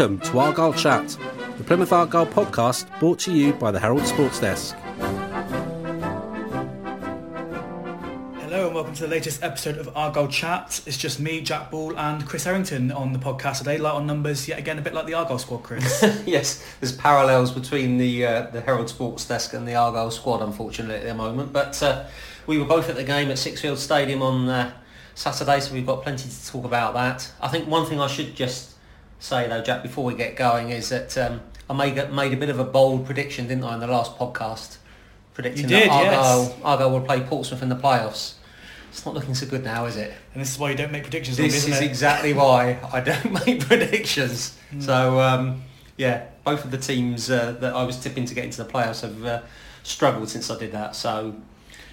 Welcome to Argyle Chat, the Plymouth Argyle podcast brought to you by the Herald Sports Desk. Hello and welcome to the latest episode of Argyle Chat. It's just me, Jack Ball and Chris Errington on the podcast today. Light on numbers, yet again a bit like the Argyle squad, Chris. yes, there's parallels between the uh, the Herald Sports Desk and the Argyle squad, unfortunately, at the moment. But uh, we were both at the game at Sixfield Stadium on uh, Saturday, so we've got plenty to talk about that. I think one thing I should just say though, Jack, before we get going, is that um, I made made a bit of a bold prediction, didn't I, in the last podcast, predicting did, that Argyle, yes. Argyle will play Portsmouth in the playoffs. It's not looking so good now, is it? and this is why you don't make predictions, on, This is it? exactly why I don't make predictions. So um, yeah, both of the teams uh, that I was tipping to get into the playoffs have uh, struggled since I did that. So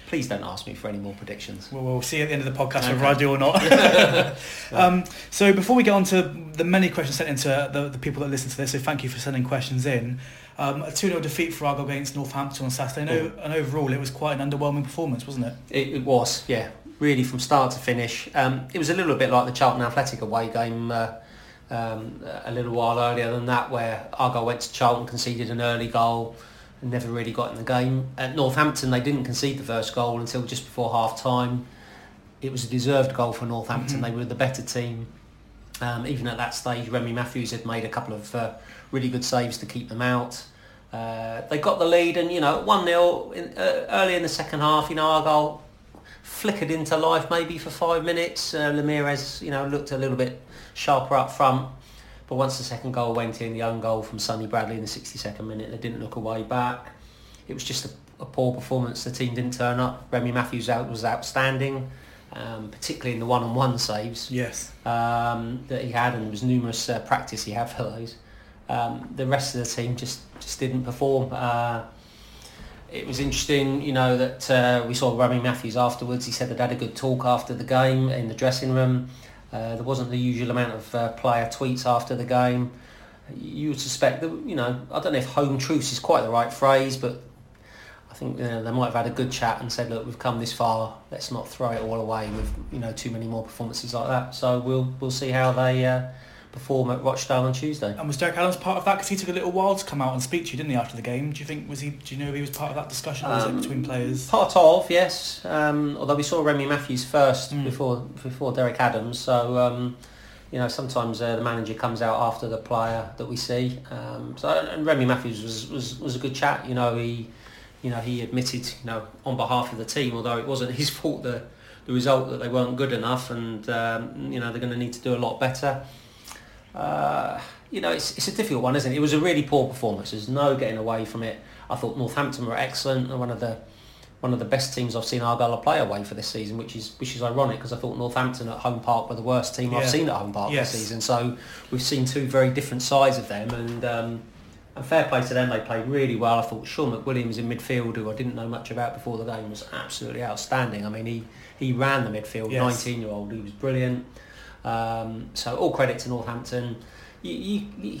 please don't ask me for any more predictions. Well, we'll see at the end of the podcast Okay. whether I do or not. um, so before we get on to the many questions sent into the, the people that listen to this, so thank you for sending questions in. Um, a 2-0 defeat for Argyle against Northampton on Saturday. No, and overall it was quite an underwhelming performance, wasn't it? It, it was, yeah, really from start to finish. Um, it was a little bit like the Charlton Athletic away game uh, um, a little while earlier than that, where Argyle went to Charlton, conceded an early goal, and never really got in the game. At Northampton, they didn't concede the first goal until just before half time. It was a deserved goal for Northampton. They were the better team. Um, even at that stage, Remy Matthews had made a couple of uh, really good saves to keep them out. Uh, they got the lead, and you know, one 0 in, uh, early in the second half. You know, Argyle flickered into life maybe for five minutes. Uh, Ramirez, you know, looked a little bit sharper up front. But once the second goal went in, the own goal from Sonny Bradley in the 62nd minute, they didn't look away back. It was just a, a poor performance. The team didn't turn up. Remy Matthews out was outstanding, um, particularly in the one-on-one saves Yes. um, that he had, and there was numerous uh, practice he had for those. Um, the rest of the team just just didn't perform. Uh, it was interesting, you know, that uh, we saw Remy Matthews afterwards. He said they'd had a good talk after the game in the dressing room. Uh, there wasn't the usual amount of uh, player tweets after the game. You would suspect that, you know, I don't know if home truce is quite the right phrase, but I think you know, they might have had a good chat and said, look, we've come this far. Let's not throw it all away with you know too many more performances like that. So we'll we'll see how they uh, perform at Rochdale on Tuesday. And was Derek Adams part of that? Because he took a little while to come out and speak to you, didn't he, after the game? Do you think was he? Do you know if he was part of that discussion, or was Um, it between players? Part of yes, um, although we saw Remy Matthews first Mm. before before Derek Adams. So um, you know sometimes uh, the manager comes out after the player that we see. Um, so and Remy Matthews was, was was a good chat. You know he you know he admitted you know on behalf of the team, although it wasn't his fault the the result that they weren't good enough, and um, you know they're going to need to do a lot better. Uh, you know, it's, it's a difficult one, isn't it? It was a really poor performance. There's no getting away from it. I thought Northampton were excellent and one of the one of the best teams I've seen Argyle play away for this season, which is which is ironic because I thought Northampton at home park were the worst team Yeah. I've seen at home park Yes. this season. So we've seen two very different sides of them, and um, and fair play to them. They played really well. I thought Sean McWilliams in midfield, who I didn't know much about before the game, was absolutely outstanding. I mean, he he ran the midfield. Yes. Nineteen year old, he was brilliant. Um, so all credit to Northampton. You, you, you,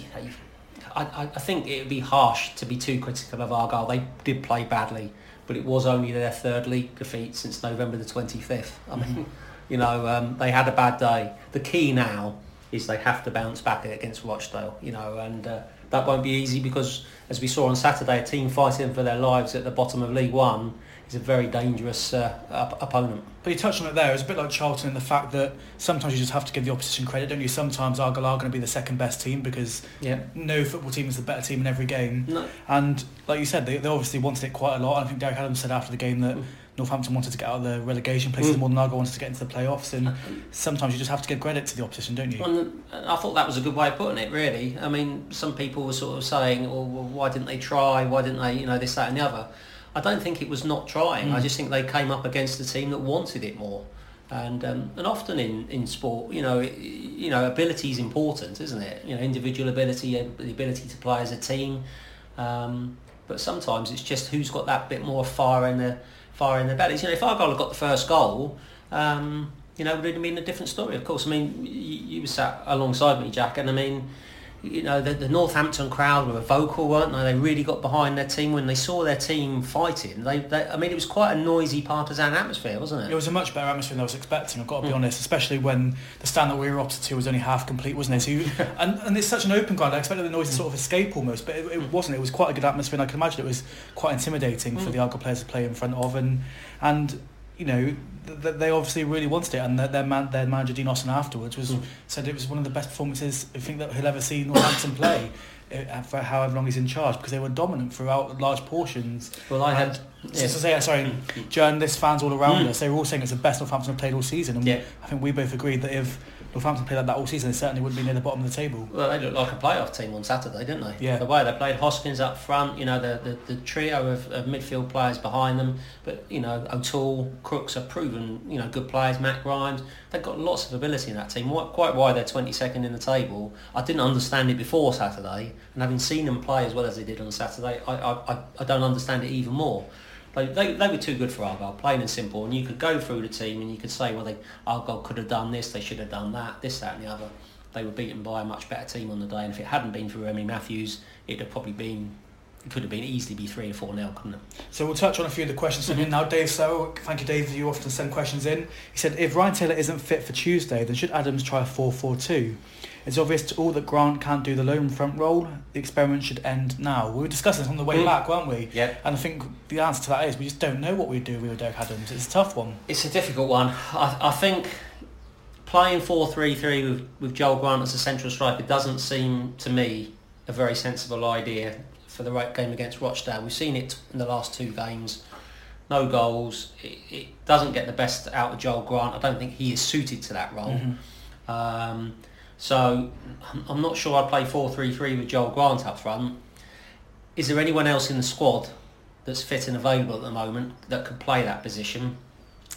I, I think it would be harsh to be too critical of Argyle. They did play badly, but it was only their third league defeat since November the 25th. I mean, you know, um, they had a bad day. The key now is they have to bounce back against Rochdale, you know, and uh, that won't be easy because, as we saw on Saturday, a team fighting for their lives at the bottom of League One is a very dangerous uh, op- opponent. But you touched on it there. It's a bit like Charlton in the fact that sometimes you just have to give the opposition credit, don't you? Sometimes Argyle are going to be the second best team because Yeah. no football team is the better team in every game. No. And like you said, they, they obviously wanted it quite a lot. I think Derek Adams said after the game that Mm. Northampton wanted to get out of the relegation places Mm. more than Argyle wanted to get into the playoffs. And sometimes you just have to give credit to the opposition, don't you? And I thought that was a good way of putting it, really. I mean, some people were sort of saying, "Oh, well, why didn't they try? Why didn't they, you know, this, that, and the other?" I don't think it was not trying. I Mm. just think they came up against a team that wanted it more. And um, and often in, in sport, you know, it, you know, ability is important, isn't it? You know, individual ability, uh, the ability to play as a team. Um, but sometimes it's just who's got that bit more fire in the fire in their bellies. You know, if Argyle had got the first goal, um, you know, it would have been a different story. Of course, I mean, you, you were sat alongside me, Jack, and I mean, you know, the, the Northampton crowd were vocal, weren't they? They really got behind their team when they saw their team fighting. They, they I mean, it was quite a noisy partisan atmosphere, wasn't it? It was a much better atmosphere than I was expecting. I've got to be Mm. honest, especially when the stand that we were opposite to was only half complete, wasn't it? So you, and, and it's such an open ground. I expected the noise to sort of escape almost, but it, it wasn't. It was quite a good atmosphere, and I can imagine it was quite intimidating for Mm. the Argyle players to play in front of, and and you know th- th- they obviously really wanted it, and their their, man, their manager Dean Austin afterwards was Mm. said it was one of the best performances I think that he'll ever see Northampton play. uh, For however long he's in charge, because they were dominant throughout large portions. Well, I had. Yeah. Just to say, sorry, Mm. journalists, fans all around Mm. us, they were all saying it's the best Northampton have played all season. And Yeah. I think we both agreed that if Northampton played like that all season, they certainly wouldn't be near the bottom of the table. Well, they looked like a playoff team on Saturday, didn't they? Yeah. The way they played Hoskins up front, you know, the, the, the trio of, of midfield players behind them. But, you know, O'Toole, Crooks are proven, you know, good players, Matt Grimes. They've got lots of ability in that team. Quite why they're 22nd in the table. I didn't understand it before Saturday. And having seen them play as well as they did on Saturday, I, I, I- I don't understand it even more. They, they, they were too good for Argyle, plain and simple. And you could go through the team and you could say, well, they, Argyle could have done this, they should have done that, this, that and the other. They were beaten by a much better team on the day. And if it hadn't been for Remy Matthews, it'd have probably been, it could have been easily be 3 or 4 nil, couldn't it? So we'll touch on a few of the questions sent in now. Dave So, thank you Dave, you often send questions in. He said, if Ryan Taylor isn't fit for Tuesday, then should Adams try a 4-4-2? It's obvious to all that Grant can't do the lone front role. The experiment should end now. We were discussing this on the way Mm. back, weren't we? Yeah. And I think the answer to that is we just don't know what we'd do with Derek Adams. It's a tough one. It's a difficult one. I, I think playing 4-3-3 with, with Joel Grant as a central striker doesn't seem to me a very sensible idea for the right game against Rochdale. We've seen it in the last two games. No goals. It, it doesn't get the best out of Joel Grant. I don't think he is suited to that role. Mm-hmm. Um, so I'm- not sure I'd play 4-3-3 with Joel Grant up front. Is there anyone else in the squad that's fit and available at the moment that could play that position?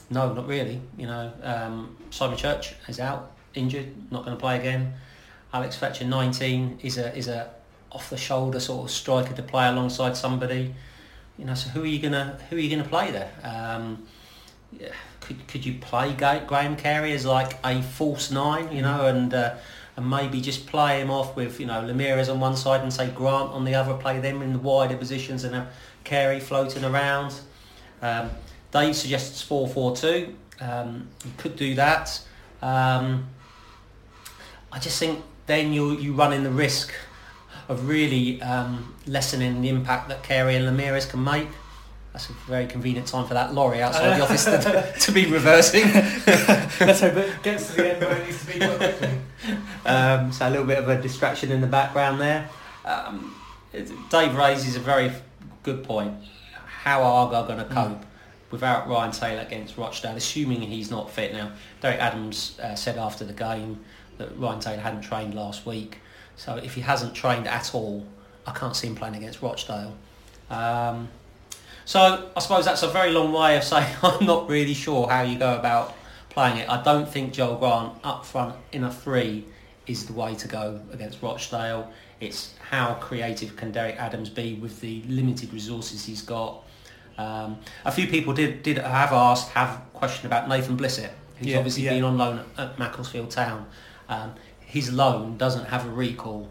No, not really. You know, um, Simon Church is out, injured, not going to play again. Alex Fletcher, 19, is a is a off the shoulder sort of striker to play alongside somebody. You know, so who are you gonna who are you gonna play there? Um, yeah, could could you play Graham Carey as like a false nine? You know, and uh, and maybe just play him off with you know Ramirez on one side and say Grant on the other, play them in the wider positions and have Carey floating around. Um, Dave suggests 4-4-2. Um, you could do that. Um, I just think then you you run in the risk of really um, lessening the impact that Carey and Ramirez can make. That's a very convenient time for that lorry outside the office to, to be reversing. Let's hope it gets to the end where it needs to be quite quickly. Um, so a little bit of a distraction in the background there. Um, Dave raises a very good point. How are Argyle going to cope without Ryan Taylor against Rochdale, assuming he's not fit now? Derek Adams uh, said after the game that Ryan Taylor hadn't trained last week. So if he hasn't trained at all, I can't see him playing against Rochdale. Um, so I suppose that's a very long way of saying I'm not really sure how you go about playing it. I don't think Joel Grant up front in a three is the way to go against Rochdale. It's how creative can Derek Adams be with the limited resources he's got. Um, a few people did, did have asked, have questioned about Nathan Blissett, who's Yeah, obviously yeah. been on loan at, at Macclesfield Town. Um, his loan doesn't have a recall.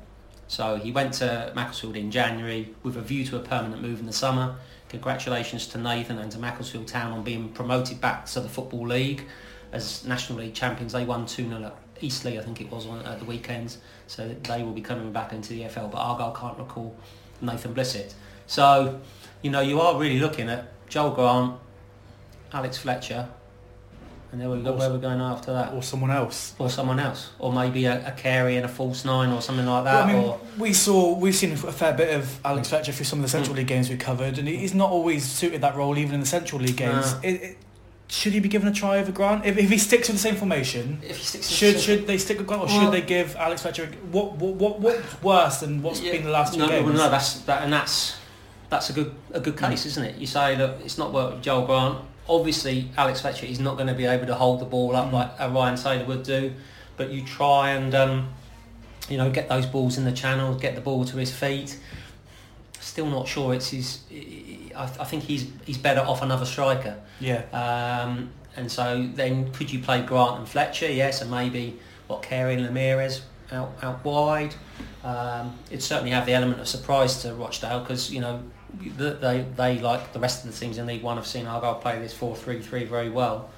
So he went to Macclesfield in January with a view to a permanent move in the summer. Congratulations to Nathan and to Macclesfield Town on being promoted back to the Football League as National League champions. They won 2-0 at Eastleigh, I think it was, on, at the weekends. So they will be coming back into the FL. But Argyle can't recall Nathan Blissett. So, you know, you are really looking at Joel Grant, Alex Fletcher, and there we go, where we're going after that. Or someone else. Or someone else. Or maybe a, a Carey and a false nine or something like Well, that. I mean, or we saw we've seen a fair bit of Alex Fletcher through some of the Central Mm. League games we covered, and he's not always suited that role, even in the Central League games. No. It, it, should he be given a try over Grant? If, if he sticks with the same formation, if he sticks should should they stick with Grant, or Well- should they give Alex Fletcher? What what what what's worse than what's Yeah, been the last two no, games? well, no, that's that, and that's that's a good a good case, isn't it? You say, that it's not worked with Joel Grant. Obviously Alex Fletcher is not going to be able to hold the ball up like a Ryan Taylor would do, but you try and um, you know get those balls in the channel, get the ball to his feet. Still not sure it's his. I, I think he's he's better off another striker. Yeah. Um, and so then could you play Grant and Fletcher? Yes, and maybe what Carey and Ramirez out out wide. Um, it'd certainly have the element of surprise to Rochdale because you know they they like the rest of the teams in League One have seen Argyle play this 4-3-3 very well.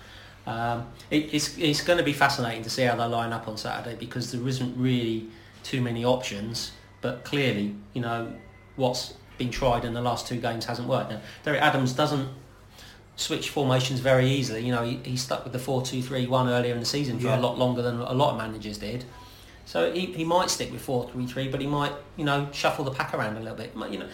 Um, it, it's it's going to be fascinating to see how they line up on Saturday because there isn't really too many options. But clearly, you know what's been tried in the last two games hasn't worked. Now, Derek Adams doesn't switch formations very easily. You know, he, he stuck with the 4-2-3-1 earlier in the season for Yeah. a lot longer than a lot of managers did. So he, he might stick with 4-3-3, but he might, you know, shuffle the pack around a little bit. You know,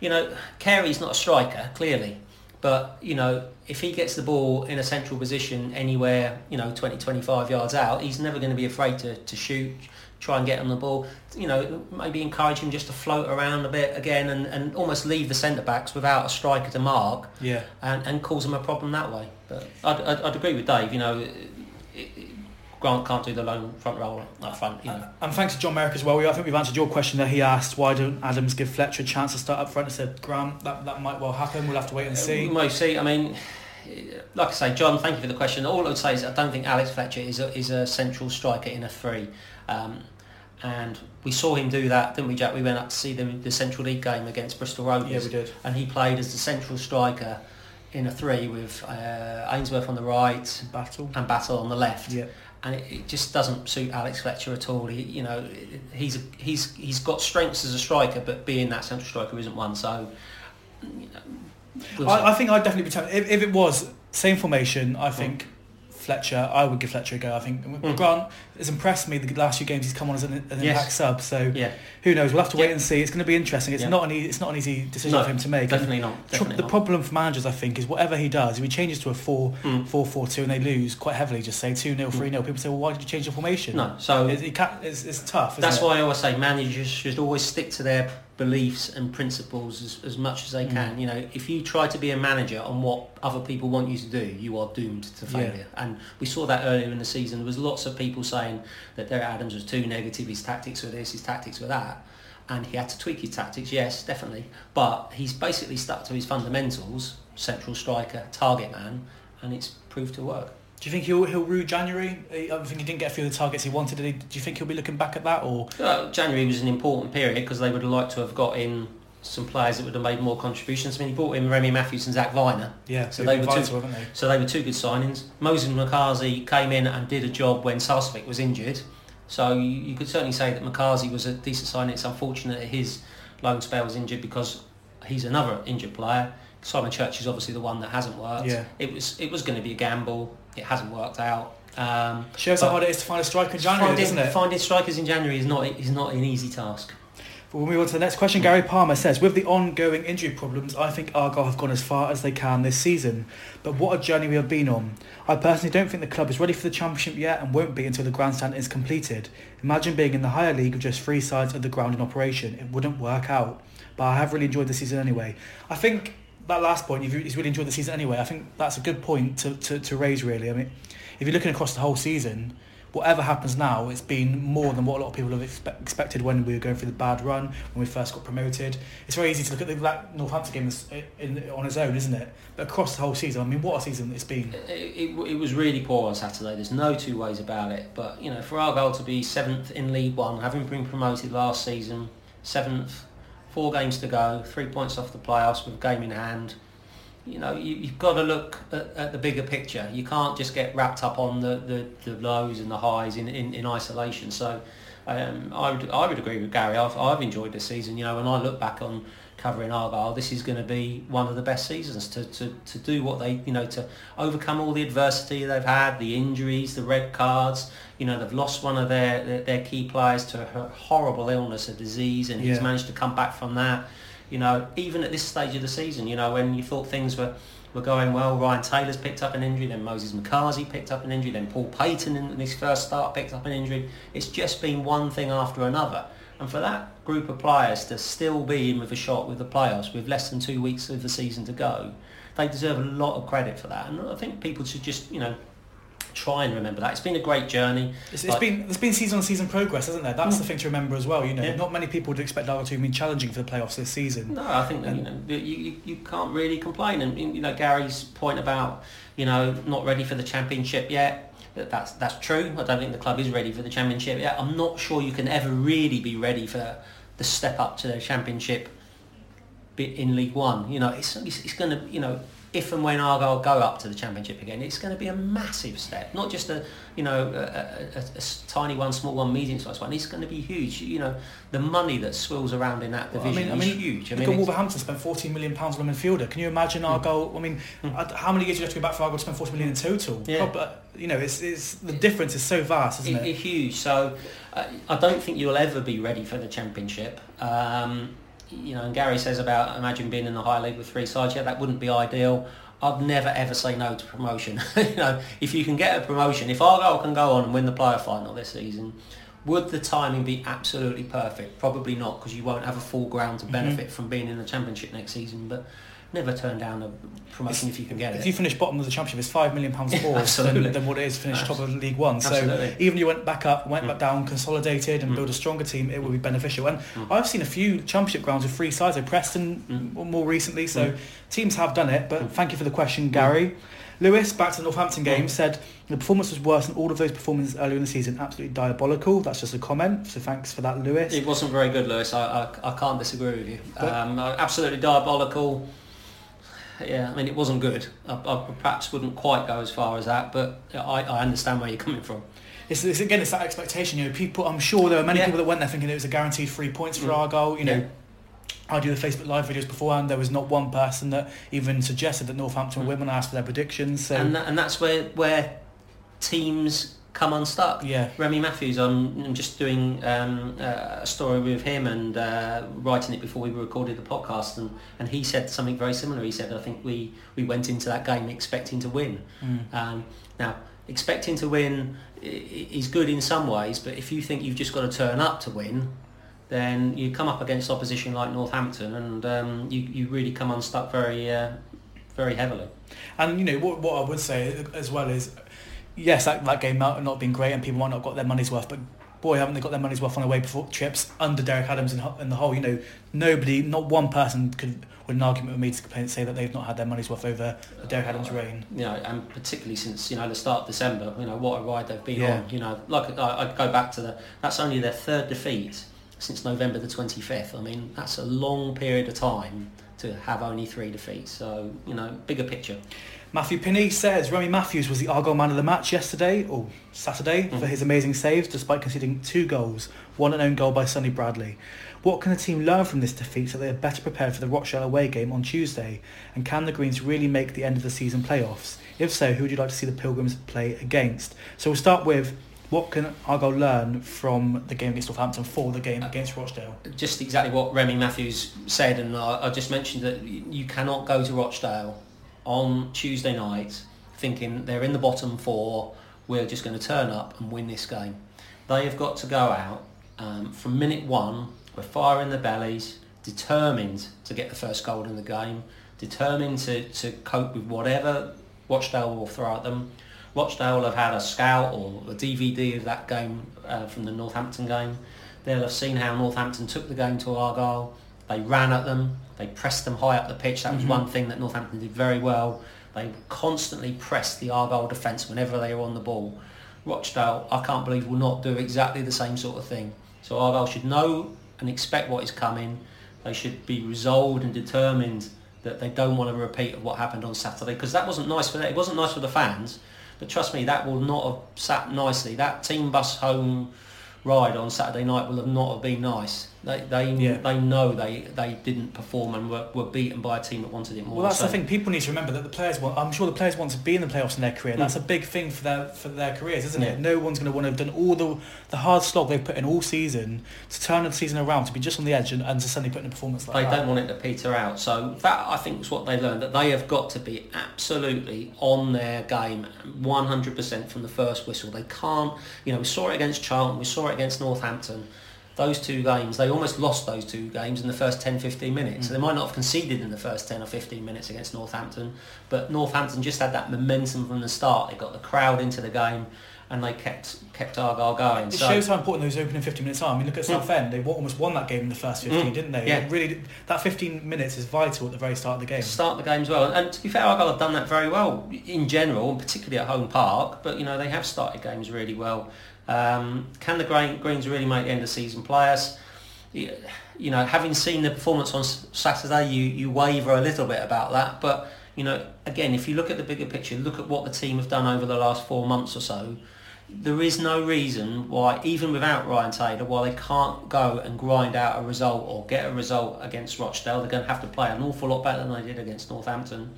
you know, Carey's not a striker, clearly. But, you know, if he gets the ball in a central position anywhere, you know, 20, 25 yards out, he's never going to be afraid to, to shoot, try and get on the ball. You know, maybe encourage him just to float around a bit again and, and almost leave the centre-backs without a striker to mark Yeah. and, and cause them a problem that way. But I'd, I'd, I'd agree with Dave, you know, it, Grant can't do the lone front roll up front, you know. And thanks to John Merrick as well. We, I think we've answered your question there. He asked, why don't Adams give Fletcher a chance to start up front? I said, Grant, that, that might well happen. We'll have to wait and see. We might see. I mean, like I say, John, thank you for the question. All I would say is I don't think Alex Fletcher is a, is a central striker in a three. Um, and we saw him do that, didn't we, Jack? We went up to see the, the Central League game against Bristol Rovers. Yeah, we did. And he played as the central striker in a three with uh, Ainsworth on the right Battle. and Battle on the left. Yeah. And it, it just doesn't suit Alex Fletcher at all. He, you know, he's a, he's he's got strengths as a striker, but being that central striker isn't one. So, you know, we'll. I, I think I'd definitely be tempted. If, if it was same formation, I hmm. think Fletcher, I would give Fletcher a go. I think Mm. Grant has impressed me the last few games he's come on as an, an Yes. impact sub. So yeah, who knows? We'll have to wait Yeah. and see. It's going to be interesting. It's Yeah. not an e- it's not an easy decision No, for him to make. And definitely not. Definitely the not. problem for managers, I think, is whatever he does, if he changes to a 4 Mm. 4 4 2 and they lose quite heavily, just say 2 0, 3 0, people say, well, why did you change the formation? No, so It, it's, it's tough. That's it? why I always say managers should always stick to their beliefs and principles as, as much as they Mm. can. You know, if you try to be a manager on what other people want you to do, you are doomed to Yeah. failure. And we saw that earlier in the season. There was lots of people saying that Derek Adams was too negative, his tactics were this, his tactics were that. And he had to tweak his tactics, yes, definitely. But he's basically stuck to his fundamentals, central striker, target man, and it's proved to work. Do you think he'll, he'll rue January? I think he didn't get a few of the targets he wanted. He, do you think he'll be looking back at that? or Uh, January was an important period because they would have liked to have got in some players that would have made more contributions. I mean, he brought in Remy Matthews and Zak Vyner, Yeah, So they were two- vital, haven't they? so they were two good signings. Moses McCarthy came in and did a job when Sarcevic was injured, so you, you could certainly say that McCarthy was a decent signing. It's unfortunate that his loan spell was injured because he's another injured player. Simon Church is obviously the one that hasn't worked. Yeah. It was it was going to be a gamble. It hasn't worked out. Um, Shows how hard it is to find a striker in January, finding, doesn't it? finding strikers in January is not is not an easy task. But we'll move on to the next question. Gary Palmer says, with the ongoing injury problems, I think Argyle have gone as far as they can this season. But what a journey we have been on. I personally don't think the club is ready for the championship yet and won't be until the grandstand is completed. Imagine being in the higher league with just three sides of the ground in operation. It wouldn't work out. But I have really enjoyed the season anyway. I think that last point, if he's really enjoyed the season anyway, I think that's a good point to, to, to raise really. I mean, if you're looking across the whole season, whatever happens now, it's been more than what a lot of people have expe- expected when we were going through the bad run, when we first got promoted. It's very easy to look at the Northampton game as, in, on its own, isn't it? But across the whole season, I mean, what a season it's been. It, it, it was really poor on Saturday. There's no two ways about it. But you know, for Argyle to be seventh in League One, having been promoted last season, seventh, four games to go, three points off the playoffs with a game in hand. You know, you, you've got to look at, at the bigger picture. You can't just get wrapped up on the, the, the lows and the highs in, in, in isolation. So um, I would I would agree with Gary. I've, I've enjoyed this season. You know, when I look back on covering Argyle, this is going to be one of the best seasons to, to, to do what they, you know, to overcome all the adversity they've had, the injuries, the red cards. You know, they've lost one of their, their, their key players to a horrible illness, a disease, and he's managed to come back from that. You know, even at this stage of the season, you know, when you thought things were, were going well, Ryan Taylor's picked up an injury, then Moses McCarthy picked up an injury, then Paul Payton in his first start picked up an injury. It's just been one thing after another. And for that group of players to still be in with a shot with the playoffs with less than two weeks of the season to go, they deserve a lot of credit for that, and I think people should just you know try and remember that. It's been a great journey. It's, it's been there's been season on season progress, hasn't there? That's Mm. the thing to remember as well. You know, Yeah. not many people would expect Argyle to have been challenging for the playoffs this season. No, I think that, you know you, you, you can't really complain. And you know Gary's point about you know not ready for the championship yet. That- That's that's true. I don't think the club is ready for the championship yet. I'm not sure you can ever really be ready for the step up to the championship in League One. You know, it's it's, it's going to you know if and when Argyle go up to the championship again, it's going to be a massive step. Not just a you know a, a, a- a tiny one, small one, medium sized one. It's going to be huge. You know, the money that swirls around in that Well, division is huge. I look mean, at Wolverhampton spent 14 million pounds on a midfielder. Can you imagine Argyle? I mean, uh, how many years do you have to go back for Argyle to spend 40 million in total? Yeah. Prob- uh, you know, it's, it's the difference is so vast, isn't It- it? it's huge. So uh, I don't think you'll ever be ready for the championship. Um, you know, and Gary says about imagine being in the high league with three sides. Yeah, that wouldn't be ideal. I'd never ever say no to promotion. you know, if you can get a promotion, if Argyle can go on and win the player final this season, would the timing be absolutely perfect? Probably not, because you won't have a full ground to Mm-hmm. benefit from being in the championship next season. But never turn down a promotion if you can get it. If you finish bottom of the championship, it's five million pounds more Absolutely. than, than what it is to finish top of League One. So even if you went back up, went Mm. back down, consolidated, and Mm. build a stronger team, it would be beneficial. And Mm. I've seen a few championship grounds with three sides, like Preston Mm. more recently. So Mm. teams have done it. But Mm. thank you for the question, Gary. Lewis, back to the Northampton game, said the performance was worse than all of those performances earlier in the season. Absolutely diabolical. That's just a comment. So thanks for that, Lewis. It wasn't very good, Lewis. I, I, I can't disagree with you. Um, absolutely diabolical. Yeah, I mean, it wasn't good. I, I perhaps wouldn't quite go as far as that, but I, I understand where you're coming from. It's, it's again, it's that expectation. You know, people. I'm sure there were many Yeah. people that went there thinking it was a guaranteed three points for Mm. Argyle. You know, Yeah. I do the Facebook Live videos beforehand. There was not one person that even suggested that Northampton when I asked for their predictions. So and, that, and that's where where teams come unstuck. yeah, Remy Matthews, I'm, I'm just doing um, uh, a story with him and uh, writing it before we recorded the podcast, and, and he said something very similar. He said, I think we, we went into that game expecting to win. Mm. Um, now, expecting to win is good in some ways, but if you think you've just got to turn up to win, then you come up against opposition like Northampton, and um, you, you really come unstuck very uh, very heavily. and you know what, what I would say as well is, yes, that, that game might not have been great, and people might not have got their money's worth, but. Boy, haven't they got their money's worth on away before trips under Derek Adams and, in the whole. You know, nobody, not one person could with an argument with me to complain- say that they've not had their money's worth over the Derek Adams reign. you know, and particularly since you know the start of December, you know what a ride they've been Yeah. on. You know, like I, I'd go back to the that's only their third defeat since November the 25th. I mean, that's a long period of time to have only three defeats. So you know, bigger picture. Matthew Pinney says Remy Matthews was the Argyle man of the match yesterday, or Saturday, for Mhm. his amazing saves despite conceding two goals, one an own goal by Sonny Bradley. What can the team learn from this defeat so they are better prepared for the Rochdale away game on Tuesday? And can the Greens really make the end of the season playoffs? If so, who would you like to see the Pilgrims play against? So we'll start with what can Argyle learn from the game against Southampton for the game against Rochdale? Just exactly what Remy Matthews said, and I, I just mentioned that you cannot go to Rochdale on Tuesday night thinking they're in the bottom four. We're just going to turn up and win this game. They have got to go out um, from minute one we're firing their bellies, determined to get the first goal in the game, determined to, to cope with whatever Rochdale will throw at them. Will have had a scout or a DVD of that game uh, from the Northampton game. They'll have seen how Northampton took the game to Argyle. They ran at them. They pressed them high up the pitch. That was Mhm. one thing that Northampton did very well. They constantly pressed the Argyle defence whenever they were on the ball. Rochdale, I can't believe, will not do exactly the same sort of thing. So Argyle should know and expect what is coming. They should be resolved and determined that they don't want a repeat of what happened on Saturday because that wasn't nice for them. It wasn't nice for the fans, but trust me, that will not have sat nicely. That team bus home ride on Saturday night will have not have been nice. They they Yeah. they know they they didn't perform and were, were beaten by a team that wanted it more. Well, that's So- the thing. People need to remember that the players want. I'm sure the players want to be in the playoffs in their career. That's a big thing for their for their careers, isn't it? Hmm. No one's going to want to have done all the the hard slog they've put in all season to turn the season around to be just on the edge and, and to suddenly put in a performance like They that. don't want it to peter out. So that I think is what they learned that they have got to be absolutely on their game, 100% from the first whistle. They can't. You know, we saw it against Charlton. We saw it against Northampton. Those two games, they almost lost those two games in the first 10, 15 minutes. Mm. So they might not have conceded in the first 10 or 15 minutes against Northampton, but Northampton just had that momentum from the start. They got the crowd into the game and they kept kept Argyle going. It so, shows how important those opening 15 minutes are. I mean, look at Southend. They almost won that game in the first 15, Mm. didn't they? Yeah. It really, that 15 minutes is vital at the very start of the game. start the game as well. And to be fair, Argyle have done that very well in general, and particularly at home park. But you know they have started games really well. Um, can the Green, Greens really make the end of season players? You know, having seen the performance on Saturday, you you waver a little bit about that. But you know, again, if you look at the bigger picture, look at what the team have done over the last four months or so. There is no reason why, even without Ryan Taylor, why they can't go and grind out a result or get a result against Rochdale. They're going to have to play an awful lot better than they did against Northampton.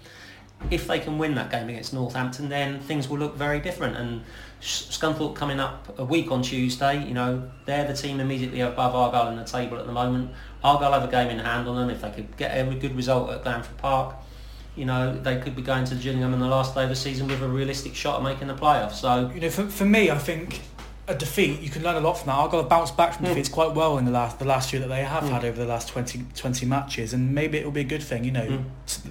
If they can win that game against Northampton, then things will look very different. And Scunthorpe coming up a week on Tuesday, you know, they're the team immediately above Argyle in the table at the moment. Argyle have a game in hand on them. If they could get a good result at Glanford Park, you know, they could be going to Gillingham in the last day of the season with a realistic shot at making the playoffs. So You know, for, for me, I think a defeat, you can learn a lot from that. Argyle have bounced back from Mm. defeats quite well in the last the last year that they have Mm. had over the last 20, 20 matches, and maybe it will be a good thing. You know, Mm.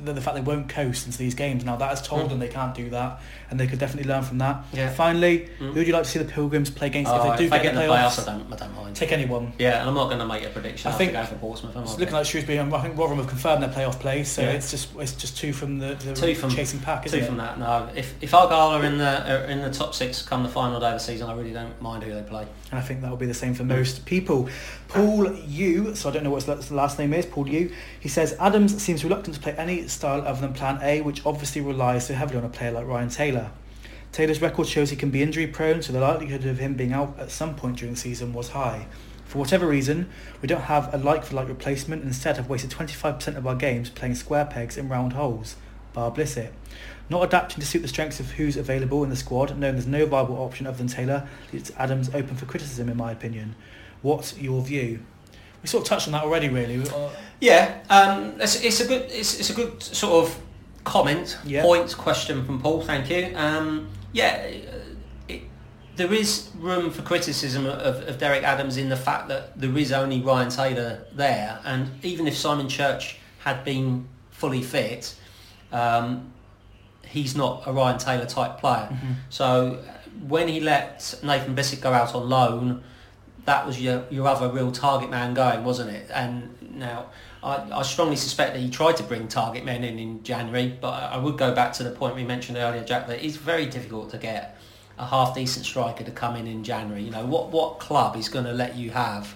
the, the fact they won't coast into these games now that has told Mm. them they can't do that, and they could definitely learn from that. Yeah. Finally, Mm. who would you like to see the Pilgrims play against oh, if they do if get, get in the the playoffs? playoffs, I don't, I don't mind. Take anyone. Yeah, and I'm not going to make a prediction I think going for Portsmouth. I? It's looking like Shrewsbury and I think Rotherham have confirmed their playoff place, so Yeah. it's just it's just two from the, the Two from- chasing pack, Two it? from that. No, if if Argyle are in the are in the top six come the final day of the season, I really don't mind who they play. And I think that will be the same for most people. Paul Yu, so I don't know what his last name is, Paul Yu, he says Adams seems reluctant to play any style other than plan A, which obviously relies so heavily on a player like Ryan Taylor. Taylor's record shows he can be injury prone, so the likelihood of him being out at some point during the season was high. For whatever reason, we don't have a like for like replacement and instead have wasted 25% of our games playing square pegs in round holes. Bar Blissett. Not adapting to suit the strengths of who's available in the squad, knowing there's no viable option other than Taylor, leaves Adams open for criticism in my opinion. What's your view? We sort of touched on that already, really. Uh, Yeah, um, it's, it's a good it's, it's a good sort of comment, Yeah. point, question from Paul. Thank you. Um, yeah, it, there is room for criticism of, of Derek Adams in the fact that there is only Ryan Taylor there, and even if Simon Church had been fully fit, um, he's not a Ryan Taylor type player. So uh, when he let Nathan Blissett go out on loan, that was your your other real target man going, wasn't it? And now I, I strongly suspect that he tried to bring target men in in January, but I I would go back to the point we mentioned earlier, Jack, that it's very difficult to get a half decent striker to come in in January. You know what what club is going to let you have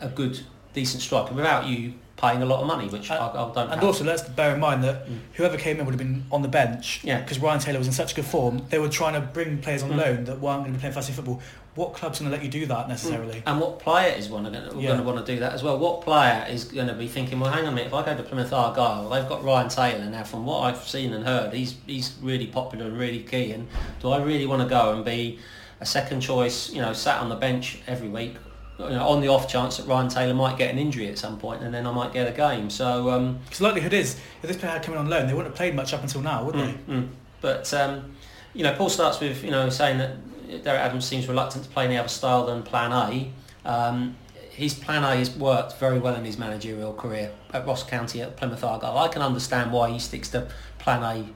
a good decent striker without you paying a lot of money, which I, I don't. and have. also, let's bear in mind that Mm. whoever came in would have been on the bench Yeah. because Ryan Taylor was in such good form. They were trying to bring players on Mm. loan that weren't going to be playing fantasy football. What club's going to let you do that necessarily? And what player is one going Yeah. to want to do that as well? What player is going to be thinking, well, hang on a minute, if I go to Plymouth Argyle, they've got Ryan Taylor now. From what I've seen and heard, he's he's really popular and really key. And do I really want to go and be a second choice? You know, sat on the bench every week. You know, on the off chance that Ryan Taylor might get an injury at some point, and then I might get a game. So um, Because the likelihood is, if this player had come in on loan, they wouldn't have played much up until now, would they? Mm, mm. But um, you know, Paul starts with you know saying that Derek Adams seems reluctant to play any other style than Plan A. Um, his Plan A has worked very well in his managerial career at Ross County at Plymouth Argyle. I can understand why he sticks to Plan a-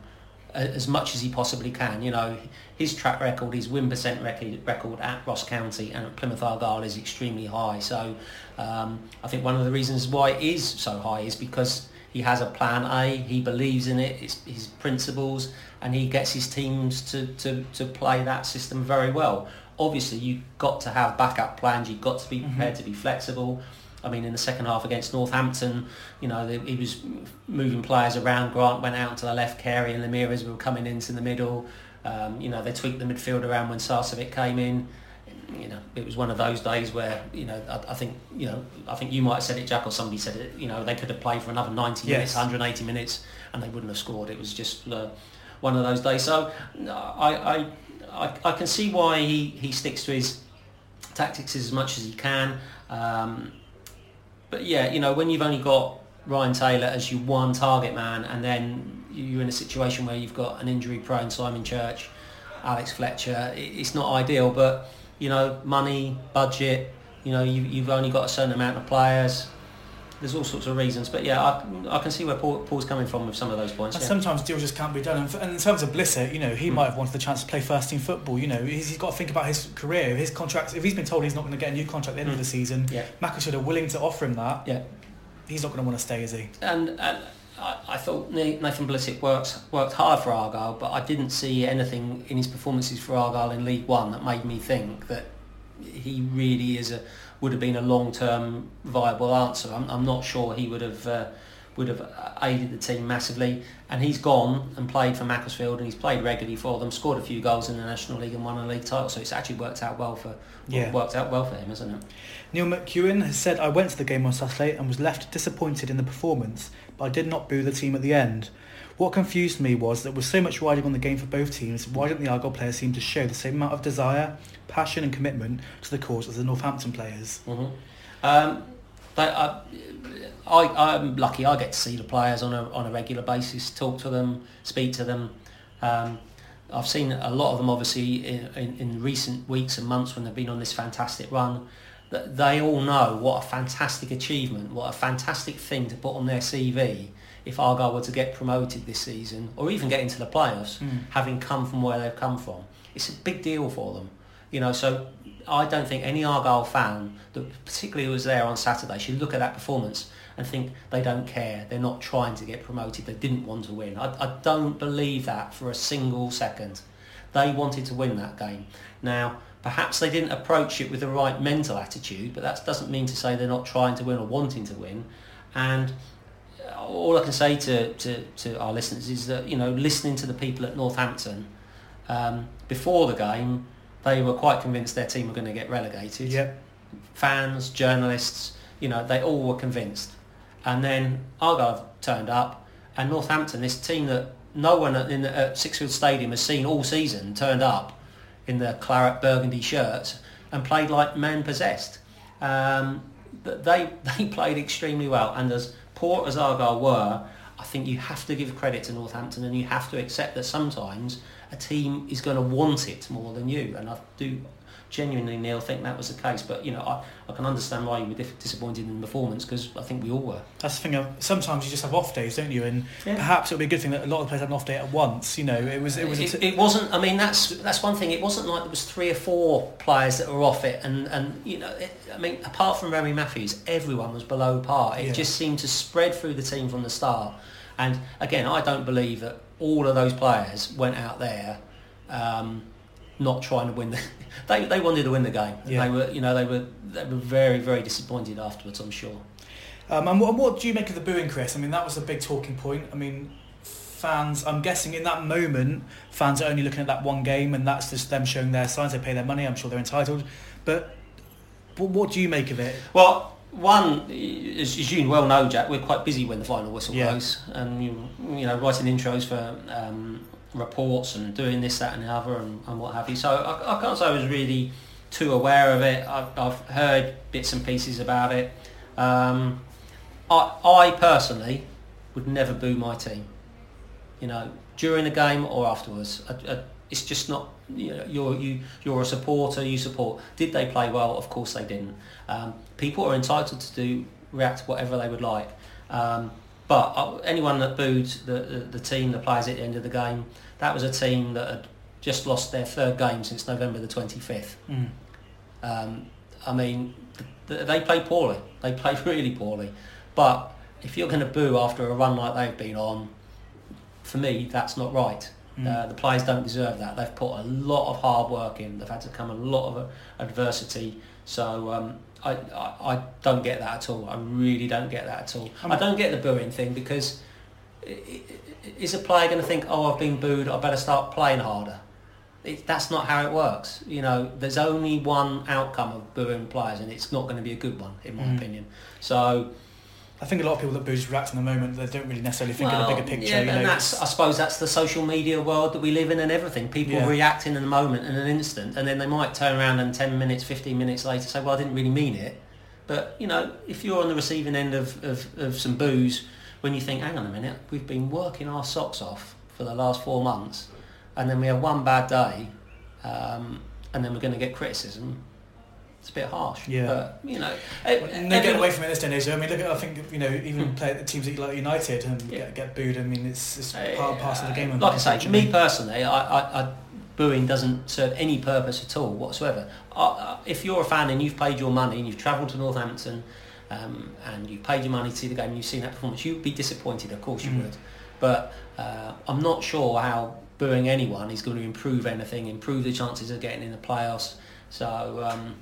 as much as he possibly can. You know, his track record, his win percent record, record at Ross County and at Plymouth Argyle is extremely high. So um, I think one of the reasons why it is so high is because he has a plan A, he believes in it, it's his principles, and he gets his teams to, to, to play that system very well. Obviously, you've got to have backup plans, you've got to be prepared to be flexible. I mean, in the second half against Northampton, you know, they- he was moving players around. Grant went out to the left, Carey and Ramirez were coming into the middle. Um, you know, they tweaked the midfield around when Sarcevic came in. You know, it was one of those days where, you know, I, I think, you know, I think you might have said it, Jack, or somebody said it, you know, they could have played for another 90 minutes, 180 minutes, and they wouldn't have scored. It was just uh, one of those days. So I, I, I, I can see why he, he sticks to his tactics as much as he can. Um, but yeah, you know, when you've only got Ryan Taylor as your one target man, and then you're in a situation where you've got an injury-prone Simon Church, Alex Fletcher, it's not ideal. But you know, money, budget, You know, you've only got a certain amount of players. There's all sorts of reasons, but yeah, I, I can see where Paul, Paul's coming from with some of those points. Yeah. sometimes deals just can't be done. And, and in terms of Blissett, you know, he Mm. might have wanted the chance to play first team football. You know, he's, he's got to think about his career, his contracts. If he's been told he's not going to get a new contract at the end of Mm. the season, Yeah. Macclesfield are willing to offer him that. Yeah. He's not going to want to stay, is he? and, and I, I thought Nathan Blissett worked worked hard for Argyle, but I didn't see anything in his performances for Argyle in League One that made me think that he really is a would have been a long term viable answer. I'm, I'm not sure he would have. Uh, would have aided the team massively and he's gone and played for Macclesfield and he's played regularly for them scored a few goals in the National League and won a league title so it's actually worked out well for Yeah. worked out well for him isn't it Neil McEwen has said, I went to the game on Saturday and was left disappointed in the performance, but I did not boo the team at the end. What confused me was that with so much riding on the game for both teams, why didn't the Argyle players seem to show the same amount of desire, passion and commitment to the cause as the Northampton players? hmm Um, but I, I, I'm lucky. I get to see the players on a on a regular basis, talk to them, speak to them. Um, I've seen a lot of them obviously in, in, in recent weeks and months when they've been on this fantastic run. That they all know what a fantastic achievement, what a fantastic thing to put on their CV if Argyle were to get promoted this season or even get into the playoffs, hmm. having come from where they've come from. It's a big deal for them. You know, so I don't think any Argyle fan, that particularly who was there on Saturday, should look at that performance and think they don't care. They're not trying to get promoted. They didn't want to win. I, I don't believe that for a single second. They wanted to win that game. Now, perhaps they didn't approach it with the right mental attitude, but that doesn't mean to say they're not trying to win or wanting to win. And all I can say to, to, to our listeners is that, you know, listening to the people at Northampton, um, before the game, they were quite convinced their team were going to get relegated. Yep. Fans, journalists, you know, they all were convinced. And then Argyle turned up, and Northampton, this team that no one at, in the, at Sixfield Stadium has seen all season, turned up in the claret burgundy shirts and played like men possessed. Um, they they played extremely well, and as poor as Argyle were, I think you have to give credit to Northampton, and you have to accept that sometimes a team is going to want it more than you. And I do genuinely, Neil, think that was the case. But you know, I, I can understand why you were disappointed in the performance because I think we all were. That's the thing. Of, sometimes you just have off days, don't you? And Yeah. perhaps it would be a good thing that a lot of players had an off day at once. You know, it was it was. It, t- it wasn't. I mean, that's that's one thing. It wasn't like there was three or four players that were off it, and and you know, it, I mean, apart from Remy Matthews, everyone was below par. It Yeah. just seemed to spread through the team from the start. And again, I don't believe that all of those players went out there um, not trying to win. The, they they wanted to win the game. Yeah. They were, you know, they were they were very very disappointed afterwards. I'm sure. Um, and what, what do you make of the booing, Chris? I mean, that was a big talking point. I mean, fans. I'm guessing in that moment, fans are only looking at that one game, and that's just them showing their signs. They pay their money. I'm sure they're entitled. But what, what do you make of it? Well, one, as, you well know, Jack, we're quite busy when the final whistle Yeah. blows, and you, you know, writing intros for um, reports and doing this, that, and the other, and, and what have you. So I, I can't say I was really too aware of it. I've, I've heard bits and pieces about it. Um, I, I personally would never boo my team. You know, during the game or afterwards. I, I, it's just not. You know, you're you you're a supporter. You support. Did they play well? Of course they didn't. Um, people are entitled to do react whatever they would like. Um, but uh, anyone that booed the, the team, the players at the end of the game, that was a team that had just lost their third game since November the 25th. Mm. Um, I mean, th- th- they played poorly. They played really poorly. But if you're going to boo after a run like they've been on, for me, that's not right. Mm. Uh, the players don't deserve that. They've put a lot of hard work in. They've had to come a lot of adversity. So um, I, I, I don't get that at all. I really don't get that at all. I don't get the booing thing because is a player going to think, oh, I've been booed, I better start playing harder? It, that's not how it works. You know, there's only one outcome of booing players, and it's not going to be a good one, in my Mm. opinion. So, I think a lot of people that booze react in the moment. They don't really necessarily think well, of the bigger picture. yeah, you know, and that's, I suppose that's the social media world that we live in, and everything. People Yeah. react in a moment, in an instant, and then they might turn around and 10 minutes, 15 minutes later say, well, I didn't really mean it. But, you know, if you're on the receiving end of, of, of some booze, when you think, hang on a minute, we've been working our socks off for the last four months, and then we have one bad day, um, and then we're going to get criticism, it's a bit harsh. Yeah. But you know, eh, no everyone- getting away from it this day and age. I mean, look at I think you know even Hmm. play at the teams like United and Yeah. get, get booed. I mean, it's, it's part and parcel of the game. Like I say, me personally, I, I, I, booing doesn't serve any purpose at all whatsoever. If you're a fan and you've paid your money and you've travelled to Northampton um, and you've paid your money to see the game and you've seen that performance, you'd be disappointed. Of course you Mm. would. But uh, I'm not sure how booing anyone is going to improve anything, improve the chances of getting in the playoffs. So, um,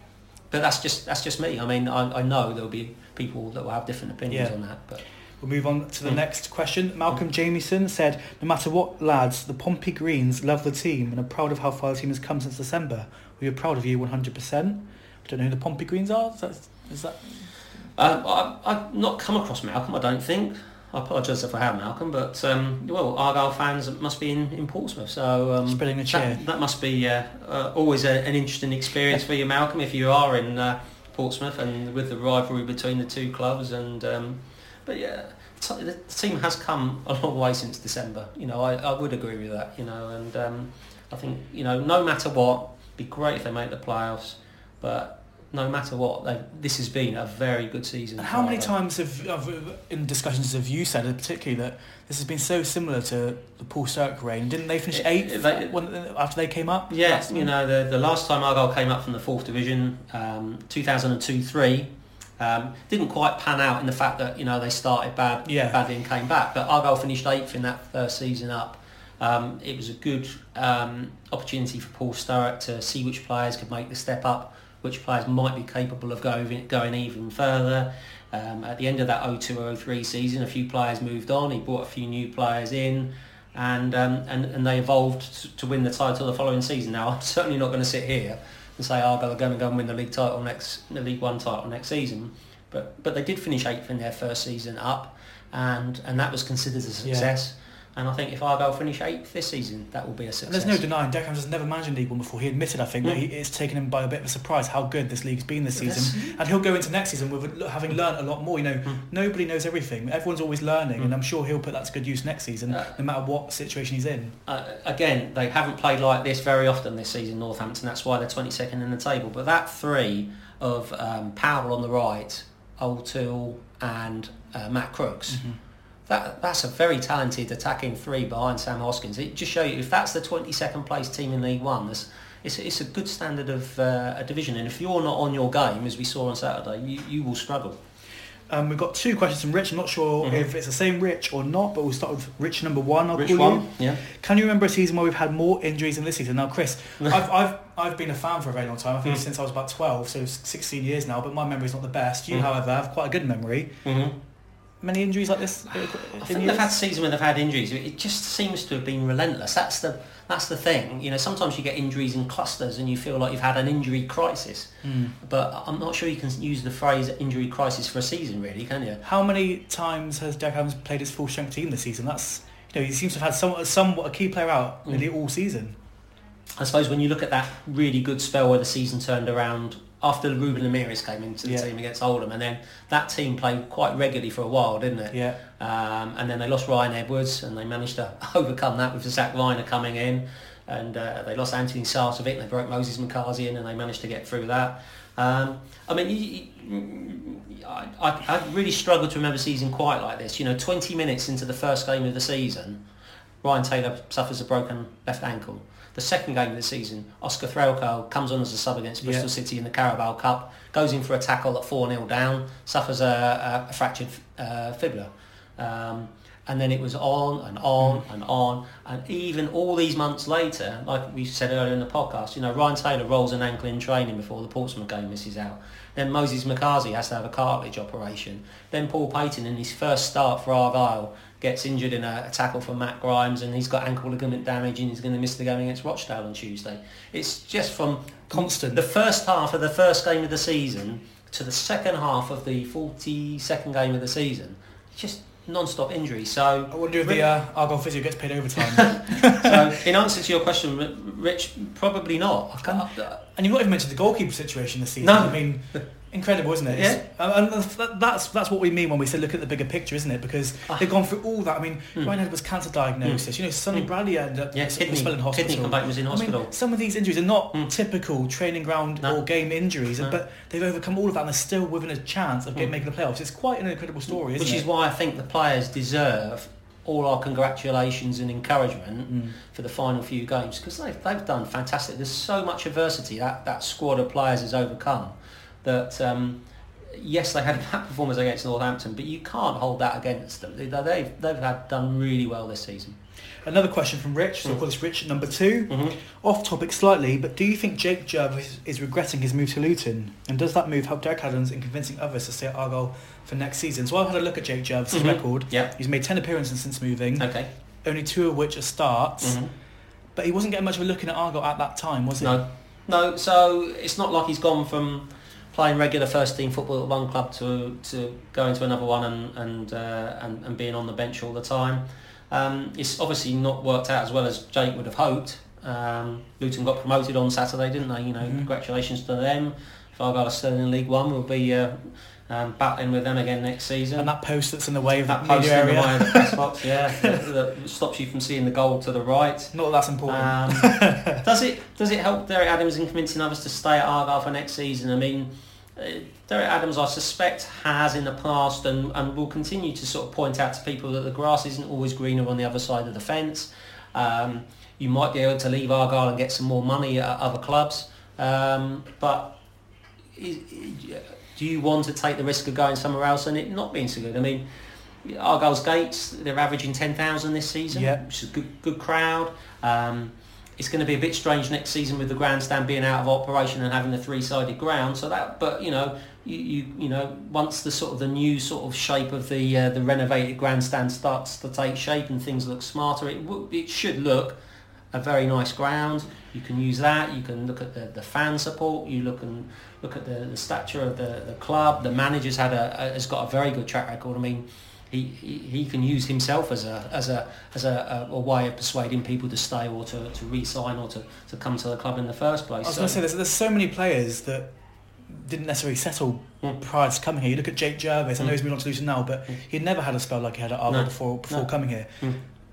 but that's just that's just me. I mean, I, I know there'll be people that will have different opinions Yeah. on that, but. We'll move on to the Mm. next question. Malcolm Jamieson said, "No matter what, lads, the Pompey Greens love the team and are proud of how far the team has come since December. We are proud of you 100%." I don't know who the Pompey Greens are. Is that, is that Um, I, I've not come across Malcolm, I don't think. I apologise if I have, Malcolm, but um, well, Argyle fans must be in, in Portsmouth, so um, Spreading a cheer. that, that must be uh, uh, always a, an interesting experience for you, Malcolm, if you are in uh, Portsmouth and with the rivalry between the two clubs. And um, but yeah, t- the team has come a long way since December. You know, I, I would agree with that. You know, and um, I think you know, no matter what, it'd be great if they make the playoffs, but no matter what, they, this has been a very good season. How many Argyle. times have, have in discussions have you said, particularly that this has been so similar to the Paul Sturrock reign? Didn't they finish eighth they- when, after they came up? Yeah, you know, the, the last time Argyle came up from the fourth division, um, 2002-3, um, didn't quite pan out in the fact that, you know, they started bad, Yeah. badly and came back. But Argyle finished eighth in that first season up. Um, it was a good um, opportunity for Paul Sturrock to see which players could make the step up, which players might be capable of going, going even further. Um, at the end of that 02-03 season, a few players moved on. He brought a few new players in and um, and, and they evolved to, win the title the following season. Now, I'm certainly not going to sit here and say Argyle are going to go and win the league title next, the League One title next season, but but they did finish eighth in their first season up, and and that was considered a success. And I think if Argyle finish eighth this season, that will be a And success. there's no denying Declan has never managed League One before. He admitted, I think, that Mm. he, it's taken him by a bit of a surprise how good this league's been this Yes. season. And he'll go into next season with having learnt a lot more. You know, Mm. nobody knows everything. Everyone's always learning, Mm. and I'm sure he'll put that to good use next season, Uh, no matter what situation he's in. uh, again, they haven't played like this very often this season, Northampton. That's why they're 22nd in the table. But that three of um, Powell on the right, O'Toole and uh, Matt Crooks, that that's a very talented attacking three behind Sam Hoskins. It just shows you if that's the 22nd place team in League One, there's, it's, it's a good standard of uh, a division. And if you're not on your game, as we saw on Saturday, you, you will struggle. Um, we've got two questions from Rich. I'm not sure Mhm. if it's the same Rich or not, but we'll start with Rich number one. I'll Which call one? you. Yeah. Can you remember a season where we've had more injuries than this season? Now, Chris, I've, I've, I've been a fan for a very long time. I think Mm. since I was about 12, so 16 years now, but my memory's not the best. You, Mm. however, have quite a good memory. Many injuries like this? I in think years? they've had a season where they've had injuries. It just seems to have been relentless. That's the that's the thing. You know, sometimes you get injuries in clusters and you feel like you've had an injury crisis. Mm. But I'm not sure you can use the phrase injury crisis for a season, really, can you? How many times has Derek Adams played his full strength team this season? That's you know he seems to have had some, somewhat a key player out Mm. all season. I suppose when you look at that really good spell where the season turned around after Ruben Ramirez came into the Yeah. team against Oldham, and then that team played quite regularly for a while, didn't it? Yeah, Um, and then they lost Ryan Edwards, and they managed to overcome that with Zak Vyner coming in. And uh, they lost Antoni Sarcevic, they broke Moses McCarthy in, and they managed to get through that. Um, I mean, you, you, I, I, I really struggle to remember a season quite like this. You know, 20 minutes into the first game of the season, Ryan Taylor suffers a broken left ankle. The second game of the season, Oscar Threlkeld comes on as a sub against Bristol Yeah. City in the Carabao Cup, goes in for a tackle at 4-0 down, suffers a, a, a fractured uh, fibula. Um, and then it was on and on and on. And even all these months later, like we said earlier in the podcast, you know, Ryan Taylor rolls an ankle in training before the Portsmouth game misses out. Then Moses McCarthy has to have a cartilage operation. Then Paul Payton in his first start for Argyle gets injured in a, a tackle from Matt Grimes and he's got ankle ligament damage and he's going to miss the game against Rochdale on Tuesday. It's just from Constant. the first half of the first game of the season to the second half of the 42nd game of the season. Just non-stop injury. So I wonder if the uh, Argyle physio gets paid overtime. so in answer to your question, Rich, probably not. I can't- and you've not even mentioned the goalkeeper situation this season. No. I mean, incredible, isn't it? It's- And that's that's what we mean when we say look at the bigger picture, isn't it? Because Ah. they've gone through all that. I mean, Mm. Ryan had was cancer diagnosis. You know, Sonny Mm. Bradley ended up Yeah, kidney, well in hospital. kidney complaint was in I mean, hospital. some of these injuries are not Mm. typical training ground No. or game injuries, No. but they've overcome all of that and they're still within a chance of getting Mm. making the playoffs. It's quite an incredible story, isn't it? Which it? is why I think the players deserve all our congratulations and encouragement Mm. for the final few games because they've, they've done fantastic. There's so much adversity that that squad of players has overcome that um, yes, they had a bad performance against Northampton, but you can't hold that against them. They, they've they've had done really well this season. Another question from Rich, so Mm. this Rich number 2 Mhm. Off topic slightly, but do you think Jake Jervis is regretting his move to Luton? And does that move help Derek Adams in convincing others to stay at Argyle for next season? So I've had a look at Jake Jervis' Mhm. record. Yeah. He's made 10 appearances since moving, Okay. only two of which are starts. Mhm. But he wasn't getting much of a look in at Argyle at that time, was he? No, no. So it's not like he's gone from playing regular first team football at one club to to going to another one and and uh, and, and being on the bench all the time. Um, it's obviously not worked out as well as Jake would have hoped. Um, Luton got promoted on Saturday, didn't they? You know, Mhm. congratulations to them. Argyle are still in League One, we'll be uh, um, battling with them again next season. And that post that's in the way of that that post media in the area. way of the press box, yeah, that, that stops you from seeing the goal to the right. Not that that's important. Um, does it does it help Derek Adams in convincing others to stay at Argyle for next season? I mean, uh, Derek Adams, I suspect, has in the past and, and will continue to sort of point out to people that the grass isn't always greener on the other side of the fence. Um, you might be able to leave Argyle and get some more money at other clubs, um, but do you want to take the risk of going somewhere else and it not being so good? I mean, Argyle's gates, they're averaging 10,000 this season, Yeah. which is a good, good crowd. Um, it's going to be a bit strange next season with the grandstand being out of operation and having a three-sided ground. So that, but you know, you, you you know, once the sort of the new sort of shape of the uh, the renovated grandstand starts to take shape and things look smarter, it w- it should look a very nice ground. You can use that. You can look at the, the fan support. You look and look at the, the stature of the, the club. The manager's had a, a has got a very good track record. I mean, he, he, he can use himself as a as a as a, a, a way of persuading people to stay or to, to re-sign or to, to come to the club in the first place. I was So- going to say, there's, there's so many players that didn't necessarily settle Mm. prior to coming here. You look at Jake Jervis, I know Mm. he's moved on to Luton now, but he'd never had a spell like he had at Argyle No. before, before No. coming here.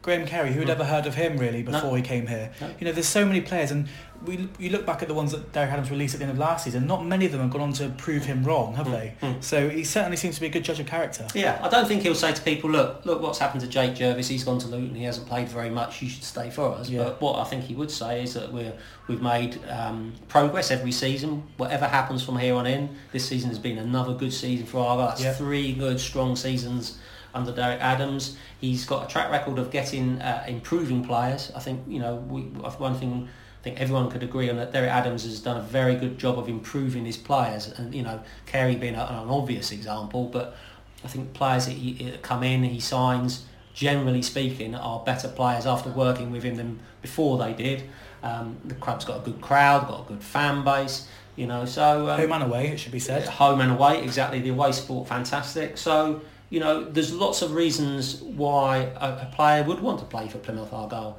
Graham Carey, who had Mm. ever heard of him really No. before he came here? No. You know, there's so many players, and we you look back at the ones that Derek Adams released at the end of last season. Not many of them have gone on to prove him wrong, have Mm. they? Mm. So he certainly seems to be a good judge of character. Yeah, I don't think he'll say to people, look, look what's happened to Jake Jervis. He's gone to Luton. He hasn't played very much. You should stay for us. Yeah. But what I think he would say is that we're we've made um, progress every season. Whatever happens from here on in, this season has been another good season for Argyle. That's Yeah. three good strong seasons under Derek Adams. He's got a track record of getting uh, improving players. I think you know we, one thing. I think everyone could agree on that. Derek Adams has done a very good job of improving his players, and you know, Carey being a, an obvious example, but I think players that, he, that come in, he signs, generally speaking, are better players after working with him than before they did. Um, the club's got a good crowd, got a good fan base, you know. So um, Home and away, it should be said. home and away, exactly. The away sport, fantastic. So you know, there's lots of reasons why a, a player would want to play for Plymouth Argyle.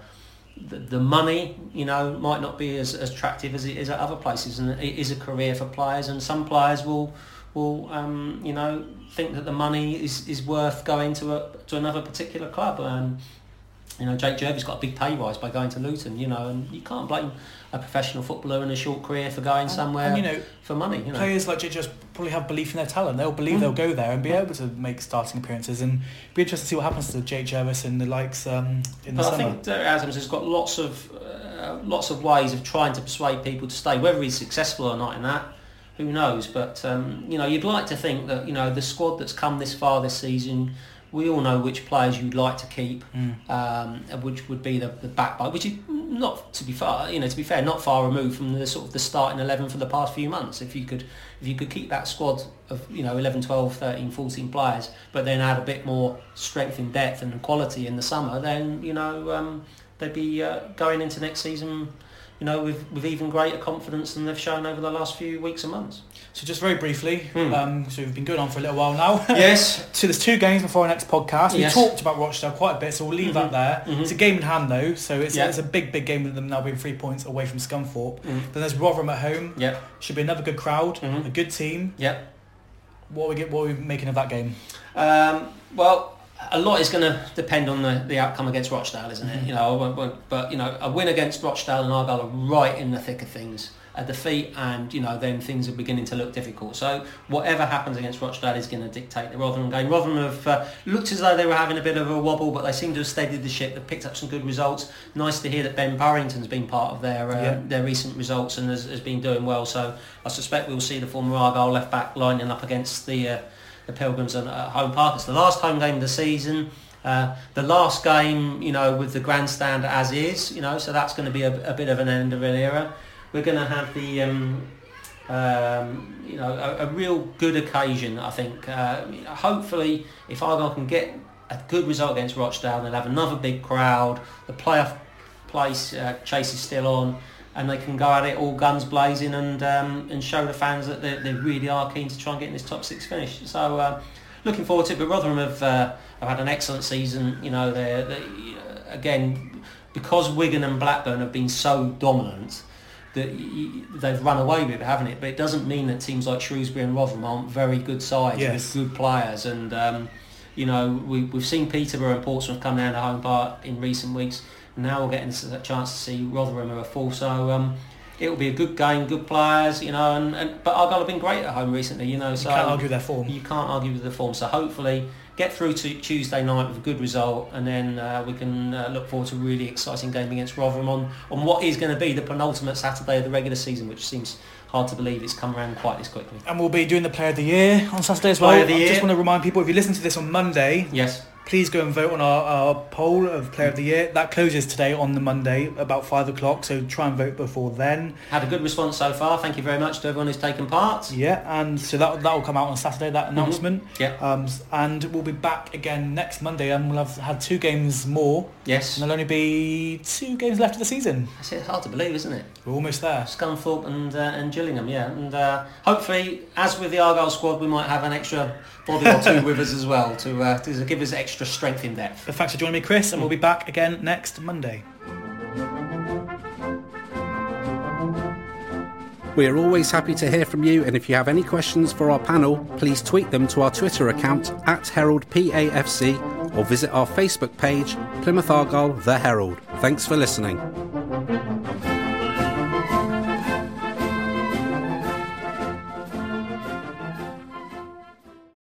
The, the money, you know, might not be as, as attractive as it is at other places, and it is a career for players. And some players will will um, you know think that the money is, is worth going to a to another particular club. Um, you know, Jake Jervis got a big pay rise by going to Luton. You know, and you can't blame a professional footballer in a short career for going And- somewhere and, you know, for money. You know, Players like Jake just probably have belief in their talent. They'll believe Mm. they'll go there and be able to make starting appearances. And be interested to see what happens to Jake Jervis and the likes um, in the But I summer. think Derek Adams has got lots of uh, lots of ways of trying to persuade people to stay. Whether he's successful or not in that, who knows? But um, you know, you'd like to think that you know the squad that's come this far this season. We all know which players you'd like to keep, Mm. um, which would be the, the backbone, which is not to be far, you know, to be fair, not far removed from the sort of the starting 11 for the past few months. If you could, if you could keep that squad of, you know, 11, 12, 13, 14 players, but then add a bit more strength in depth and quality in the summer, then, you know, um, they'd be uh, going into next season you know, with, with even greater confidence than they've shown over the last few weeks and months. So just very briefly, Hmm. um, so we've been going on for a little while now. Yes. So there's two games before our next podcast. We Yes. talked about Rochdale quite a bit, so we'll leave that there. mhm. It's a game in hand though, so it's, Yeah. it's a big, big game with them now being three points away from Scunthorpe. Mm. Then there's Rotherham at home. Yep. Should be another good crowd, Mhm. a good team. Yep. What are we get? What are we making of that game? Um, well, a lot is going to depend on the, the outcome against Rochdale, isn't it? Mhm. You know, I won't- won't- but you know, a win against Rochdale and Argyle are right in the thick of things. A defeat, and you know, then things are beginning to look difficult. So whatever happens against Rochdale is going to dictate the Rotherham game. Rotherham have uh, looked as though they were having a bit of a wobble, but they seem to have steadied the ship. They've picked up some good results. Nice to hear that Ben Purrington's been part of their uh, Yeah. their recent results and has, has been doing well. So I suspect we'll see the former Argyle left back lining up against the. Uh, the Pilgrims at at home park. It's the last home game of the season. Uh, the last game, you know, with the grandstand as is, you know, so that's going to be a, a bit of an end of an era. We're going to have the, um, um, you know, a, a real good occasion. I think. Uh, hopefully, if Argyle can get a good result against Rochdale, they'll have another big crowd. The playoff place uh, chase is still on. And they can go at it all guns blazing and um, and show the fans that they, they really are keen to try and get in this top six finish. So uh, looking forward to it. But Rotherham have, uh, have had an excellent season. You know, they're, they uh, again because Wigan and Blackburn have been so dominant that they've run away with it, haven't it? But it doesn't mean that teams like Shrewsbury and Rotherham aren't very good sides Yes. with good players. And um, you know, we, we've seen Peterborough and Portsmouth come down to home park in recent weeks. Now we're getting a chance to see Rotherham who are full. So. Um, It'll be a good game, good players, you know, and, and but Argyle have been great at home recently, you know. So You can't argue with their form. you can't argue with the form. So hopefully get through to Tuesday night with a good result and then uh, we can uh, look forward to a really exciting game against Rotherham on, on what is going to be the penultimate Saturday of the regular season, which seems hard to believe it's come around quite this quickly. And we'll be doing the Player of the Year on Saturday as well. Player of the I just want to remind people, if you listen to this on Monday, Yes. Please go and vote on our, our poll of Player of the Year. That closes today on the Monday, about 5 o'clock, so try and vote before then. Had a good response so far. Thank you very much to everyone who's taken part. Yeah, and so that that will come out on Saturday, that announcement. Yeah. Um, and we'll be back again next Monday, and we'll have had two games more, Yes. and there'll only be two games left of the season. It's hard to believe, isn't it? We're almost there. Scunthorpe and uh, and Gillingham, yeah. And uh, hopefully, as with the Argyle squad, we might have an extra body or two with us as well to, uh, to give us extra strength in depth. So thanks for joining me, Chris, and we'll be back again next Monday. We are always happy to hear from you, and if you have any questions for our panel, please tweet them to our Twitter account at Herald HeraldPAFC or visit our Facebook page, Plymouth Argyle The Herald. Thanks for listening.